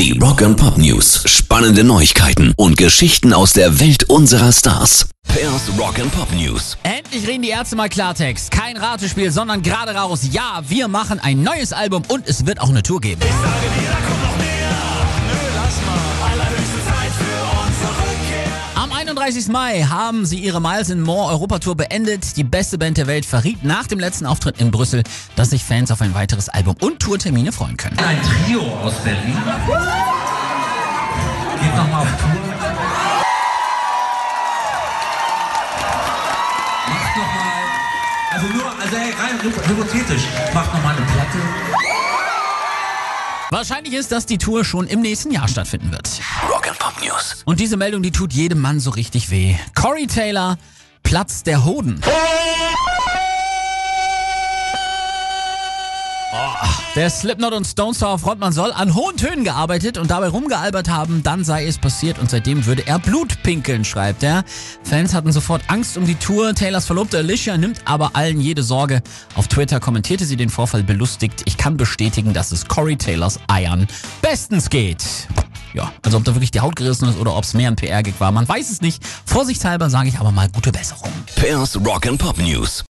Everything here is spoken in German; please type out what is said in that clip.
Die Rock and Pop News. Spannende Neuigkeiten und Geschichten aus der Welt unserer Stars. Pairs Rock and Pop News. Endlich reden die Ärzte mal Klartext. Kein Ratespiel, sondern gerade raus. Ja, wir machen ein neues Album und es wird auch eine Tour geben. Am 31. Mai haben sie ihre Miles in More Europatour beendet. Die beste Band der Welt verriet nach dem letzten Auftritt in Brüssel, dass sich Fans auf ein weiteres Album und Tourtermine freuen können. Ein Trio aus Berlin. Geht nochmal auf Tour. Macht nochmal, also nur, also ey, rein hypothetisch, macht nochmal eine Platte. Wahrscheinlich ist, dass die Tour schon im nächsten Jahr stattfinden wird. Rock and Pop News. Und diese Meldung, die tut jedem Mann so richtig weh. Corey Taylor, Platz der Hoden. Der Slipknot und Stone Sour Frontmann soll an hohen Tönen gearbeitet und dabei rumgealbert haben, dann sei es passiert und seitdem würde er Blut pinkeln, schreibt er. Fans hatten sofort Angst um die Tour. Taylors Verlobte Alicia nimmt aber allen jede Sorge. Auf Twitter kommentierte sie den Vorfall belustigt. Ich kann bestätigen, dass es Corey Taylors Eiern bestens geht. Ja, also ob da wirklich die Haut gerissen ist oder ob es mehr ein PR-Gig war, man weiß es nicht. Vorsichtshalber sage ich aber mal gute Besserung. Pairs Rock and Pop News.